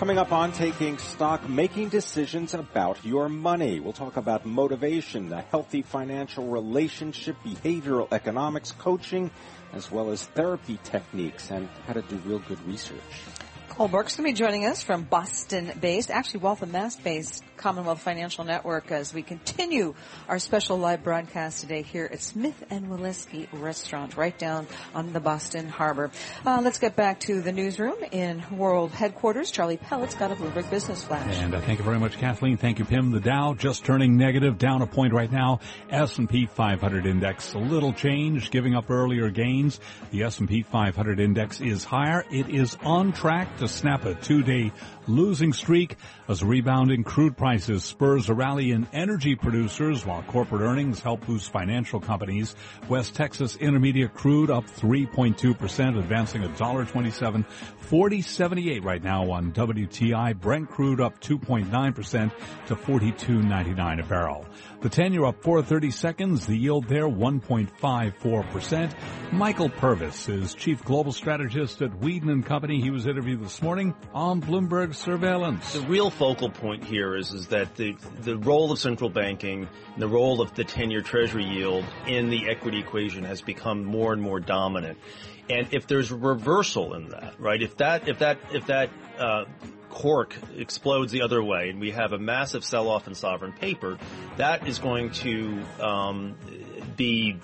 Coming up on Taking Stock, making decisions about your money. We'll talk about motivation, a healthy financial relationship, behavioral economics, coaching, as well as therapy techniques, and how to do real good research. Birke's going to be joining us from Boston-based, actually Waltham, Mass-based Commonwealth Financial Network as we continue our special live broadcast today here at Smith and Wollensky Restaurant right down on the Boston Harbor. Uh, let's get back to the newsroom in World Headquarters. Charlie Pellett's got a Bloomberg Business Flash. And uh, thank you very much, Kathleen. Thank you, Pimm. The Dow just turning negative, down a point right now. S&P 500 index a little change, giving up earlier gains. The S&P 500 index is higher. It is on track to snap a two-day losing streak as rebounding crude prices spurs a rally in energy producers while corporate earnings help boost financial companies. West Texas Intermediate crude up 3.2%, advancing $1.27, 40.78 right now on WTI. Brent crude up 2.9% to 42.99 a barrel. The 10 year up 430 seconds, the yield there 1.54%. Michael Purvis is chief global strategist at Weeden and Company. He was interviewed this morning on Bloomberg surveillance. The real focal point here is, is that the, the role of central banking, the role of the 10-year treasury yield in the equity equation has become more and more dominant. And if there's a reversal in that, right, if that, if that, if that, uh, cork explodes the other way and we have a massive sell-off in sovereign paper, that is going to um, be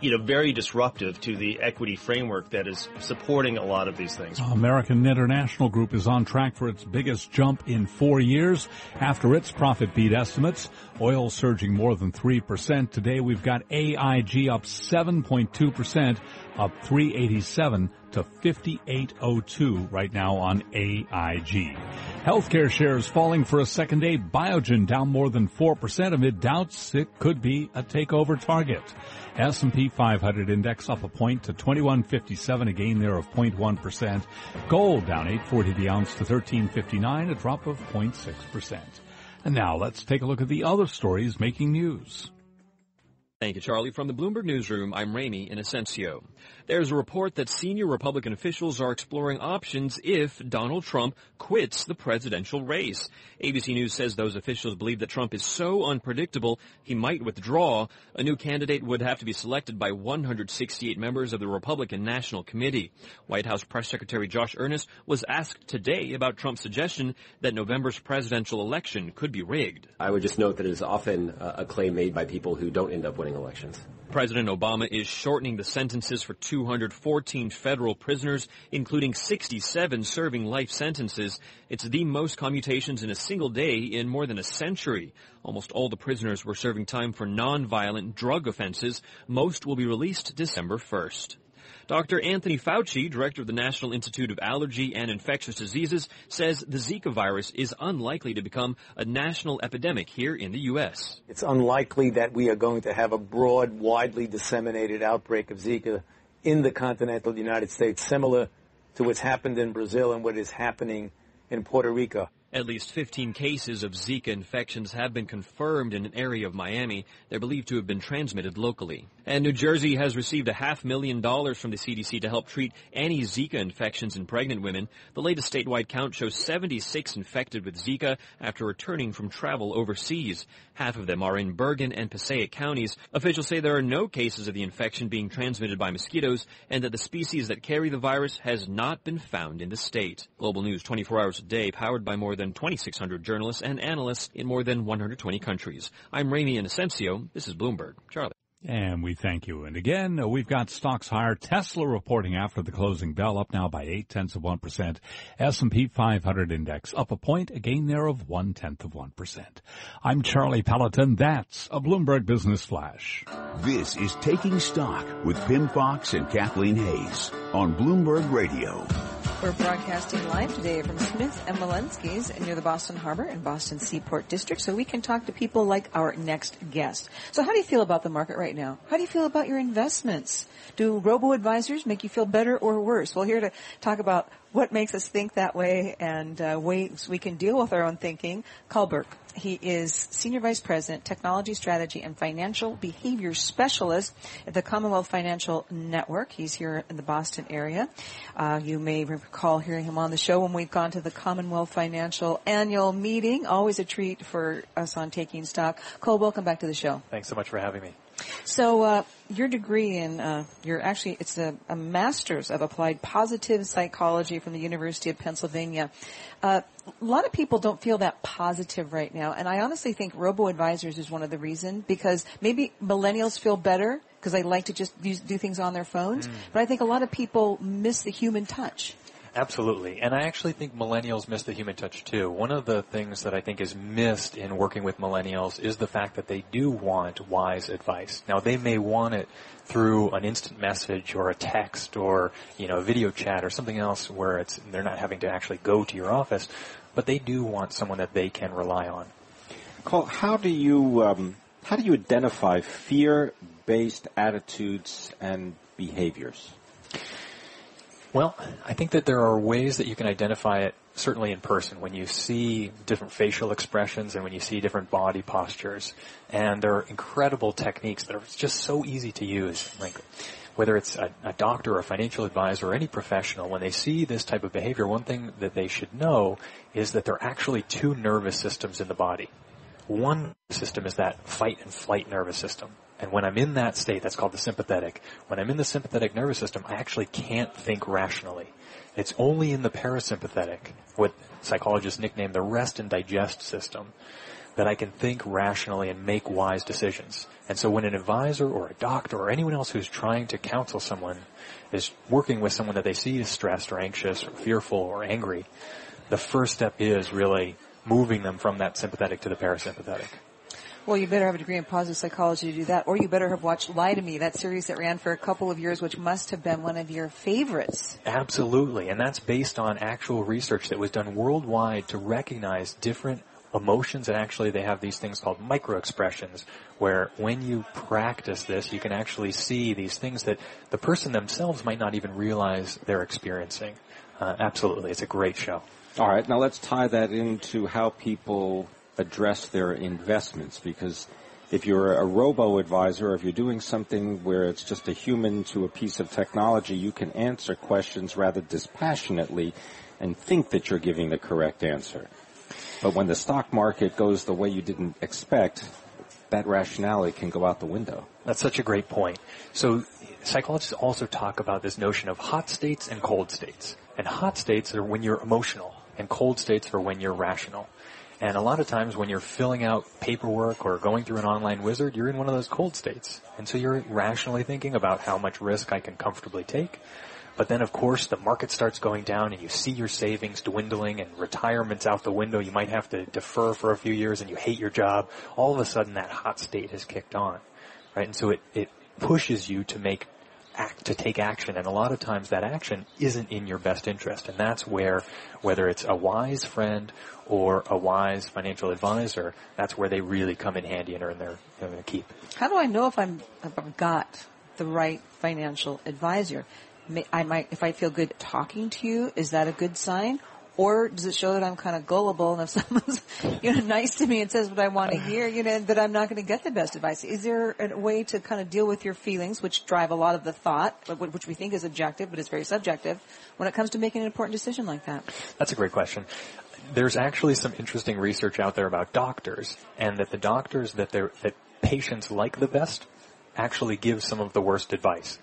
you know, very disruptive to the equity framework that is supporting a lot of these things. American International Group is on track for its biggest jump in four years after its profit beat estimates. Oil surging more than 3%. Today we've got AIG up 7.2%, up 387 to 5802 right now on AIG. Healthcare shares falling for a second day. Biogen down more than 4% amid doubts it could be a takeover target. S&P 500 index up a point to 2157, a gain there of 0.1%. Gold down 840 the ounce to 1359, a drop of 0.6%. And now let's take a look at the other stories making news. Thank you, Charlie. From the Bloomberg Newsroom, I'm Ramy Inocencio. There's a report that senior Republican officials are exploring options if Donald Trump quits the presidential race. ABC News says those officials believe that Trump is so unpredictable he might withdraw. A new candidate would have to be selected by 168 members of the Republican National Committee. White House Press Secretary Josh Earnest was asked today about Trump's suggestion that November's presidential election could be rigged. I would just note that it is often uh, a claim made by people who don't end up winning elections. President Obama is shortening the sentences for 214 federal prisoners, including 67 serving life sentences. It's the most commutations in a single day in more than a century. Almost all the prisoners were serving time for nonviolent drug offenses. Most will be released December 1st. Dr. Anthony Fauci, director of the National Institute of Allergy and Infectious Diseases, says the Zika virus is unlikely to become a national epidemic here in the U.S. It's unlikely that we are going to have a broad, widely disseminated outbreak of Zika in the continental United States, similar to what's happened in Brazil and what is happening in Puerto Rico. At least 15 cases of Zika infections have been confirmed in an area of Miami. They're believed to have been transmitted locally. And New Jersey has received a half million dollars from the CDC to help treat any Zika infections in pregnant women. The latest statewide count shows 76 infected with Zika after returning from travel overseas. Half of them are in Bergen and Passaic counties. Officials say there are no cases of the infection being transmitted by mosquitoes and that the species that carry the virus has not been found in the state. Global News 24 hours a day powered by more than 2,600 journalists and analysts in more than 120 countries. I'm Ramy Inocencio. This is Bloomberg. Charlie. And we thank you. And again, uh, we've got stocks higher. Tesla reporting after the closing bell up now by eight tenths of one percent. S&P 500 index up a point, a gain there of one tenth of one percent. I'm Charlie Pelleton. That's a Bloomberg Business Flash. This is Taking Stock with Pimm Fox and Kathleen Hays on Bloomberg Radio. We're broadcasting live today from Smith and Wollensky's near the Boston Harbor and Boston Seaport District so we can talk to people like our next guest. So how do you feel about the market right now? How do you feel about your investments? Do robo-advisors make you feel better or worse? Well, here to talk about what makes us think that way and uh, ways we can deal with our own thinking, Birke. He is Senior Vice President, Technology Strategy and Financial Behavior Specialist at the Commonwealth Financial Network. He's here in the Boston area. Uh, you may recall hearing him on the show when we've gone to the Commonwealth Financial Annual Meeting. Always a treat for us on Taking Stock. Kol, welcome back to the show. Thanks so much for having me. So, uh, your degree in, uh, you're actually, it's a, a, master's of applied positive psychology from the University of Pennsylvania. Uh, a lot of people don't feel that positive right now, and I honestly think robo-advisors is one of the reasons because maybe millennials feel better because they like to just use, do things on their phones, mm. but I think a lot of people miss the human touch. Absolutely. And I actually think millennials miss the human touch too. One of the things that I think is missed in working with millennials is the fact that they do want wise advice. Now they may want it through an instant message or a text or, you know, a video chat or something else where it's, they're not having to actually go to your office, but they do want someone that they can rely on. Kol, how do you, um, how do you identify fear-based attitudes and behaviors? Well, I think that there are ways that you can identify it certainly in person when you see different facial expressions and when you see different body postures. And there are incredible techniques that are just so easy to use. Like whether it's a, a, doctor or a financial advisor or any professional, when they see this type of behavior, one thing that they should know is that there are actually two nervous systems in the body. One system is that fight and flight nervous system. And when I'm in that state, that's called the sympathetic. When I'm in the sympathetic nervous system, I actually can't think rationally. It's only in the parasympathetic, what psychologists nickname the rest and digest system, that I can think rationally and make wise decisions. And so when an advisor or a doctor or anyone else who's trying to counsel someone is working with someone that they see is stressed or anxious or fearful or angry, the first step is really moving them from that sympathetic to the parasympathetic. Well, you better have a degree in positive psychology to do that, or you better have watched Lie to Me, that series that ran for a couple of years, which must have been one of your favorites. Absolutely, and that's based on actual research that was done worldwide to recognize different emotions and actually they have these things called micro expressions where when you practice this you can actually see these things that the person themselves might not even realize they're experiencing uh, absolutely it's a great show all right now let's tie that into how people address their investments because if you're a robo advisor or if you're doing something where it's just a human to a piece of technology, you can answer questions rather dispassionately and think that you're giving the correct answer. But when the stock market goes the way you didn't expect, that rationality can go out the window. That's such a great point. So psychologists also talk about this notion of hot states and cold states. And hot states are when you're emotional and cold states are when you're rational. And a lot of times when you're filling out paperwork or going through an online wizard, you're in one of those cold states. And so you're rationally thinking about how much risk I can comfortably take. But then of course the market starts going down and you see your savings dwindling and retirement's out the window. You might have to defer for a few years and you hate your job. All of a sudden that hot state has kicked on. Right? And so it, it pushes you to make act to take action and a lot of times that action isn't in your best interest and that's where whether it's a wise friend or a wise financial advisor that's where they really come in handy and earn their, their keep how do i know if i'm if i've got the right financial advisor I might, if I feel good talking to you, is that a good sign? Or does it show that I'm kind of gullible and if someone's, you know, nice to me and says what I want to hear, you know, that I'm not going to get the best advice? Is there a way to kind of deal with your feelings, which drive a lot of the thought, which we think is objective, but it's very subjective, when it comes to making an important decision like that? That's a great question there's actually some interesting research out there about doctors and that the doctors that they that patients like the best actually give some of the worst advice.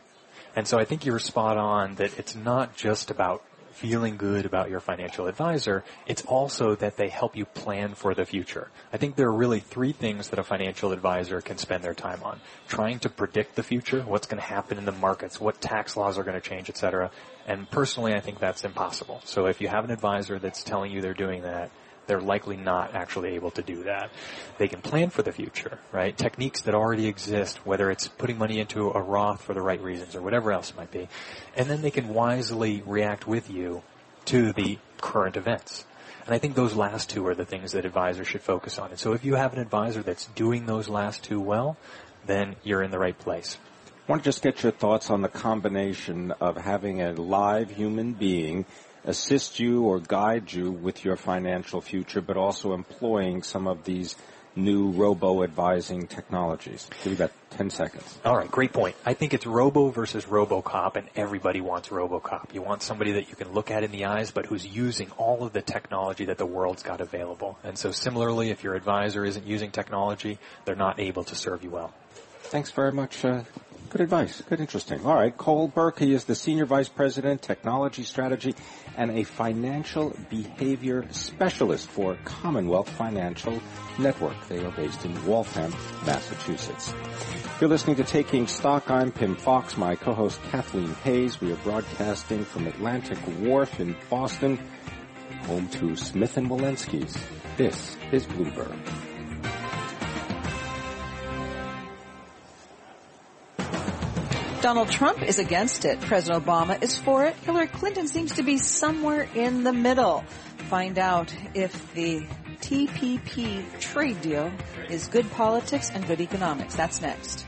And so I think you're spot on that it's not just about feeling good about your financial advisor, it's also that they help you plan for the future. I think there are really three things that a financial advisor can spend their time on. Trying to predict the future, what's going to happen in the markets, what tax laws are going to change, etc. And personally, I think that's impossible. So if you have an advisor that's telling you they're doing that, they're likely not actually able to do that. They can plan for the future, right? Techniques that already exist, whether it's putting money into a Roth for the right reasons or whatever else it might be. And then they can wisely react with you to the current events. And I think those last two are the things that advisors should focus on. And so if you have an advisor that's doing those last two well, then you're in the right place. I want to just get your thoughts on the combination of having a live human being assist you or guide you with your financial future, but also employing some of these new robo advising technologies. Give you about 10 seconds. All right, great point. I think it's robo versus robocop and everybody wants robocop. You want somebody that you can look at in the eyes but who's using all of the technology that the world's got available. And so similarly, if your advisor isn't using technology, they're not able to serve you well. Thanks very much. Uh, Good advice. Good, interesting. All right. Kol Birke, he is the Senior Vice President, Technology Strategy, and a Financial Behavior Specialist for Commonwealth Financial Network. They are based in Waltham, Massachusetts. You're listening to Taking Stock. I'm Pimm Fox, my co-host Kathleen Hays. We are broadcasting from Atlantic Wharf in Boston, home to Smith and Wollensky's. This is Bloomberg. Donald Trump is against it. President Obama is for it. Hillary Clinton seems to be somewhere in the middle. Find out if the TPP trade deal is good politics and good economics. That's next.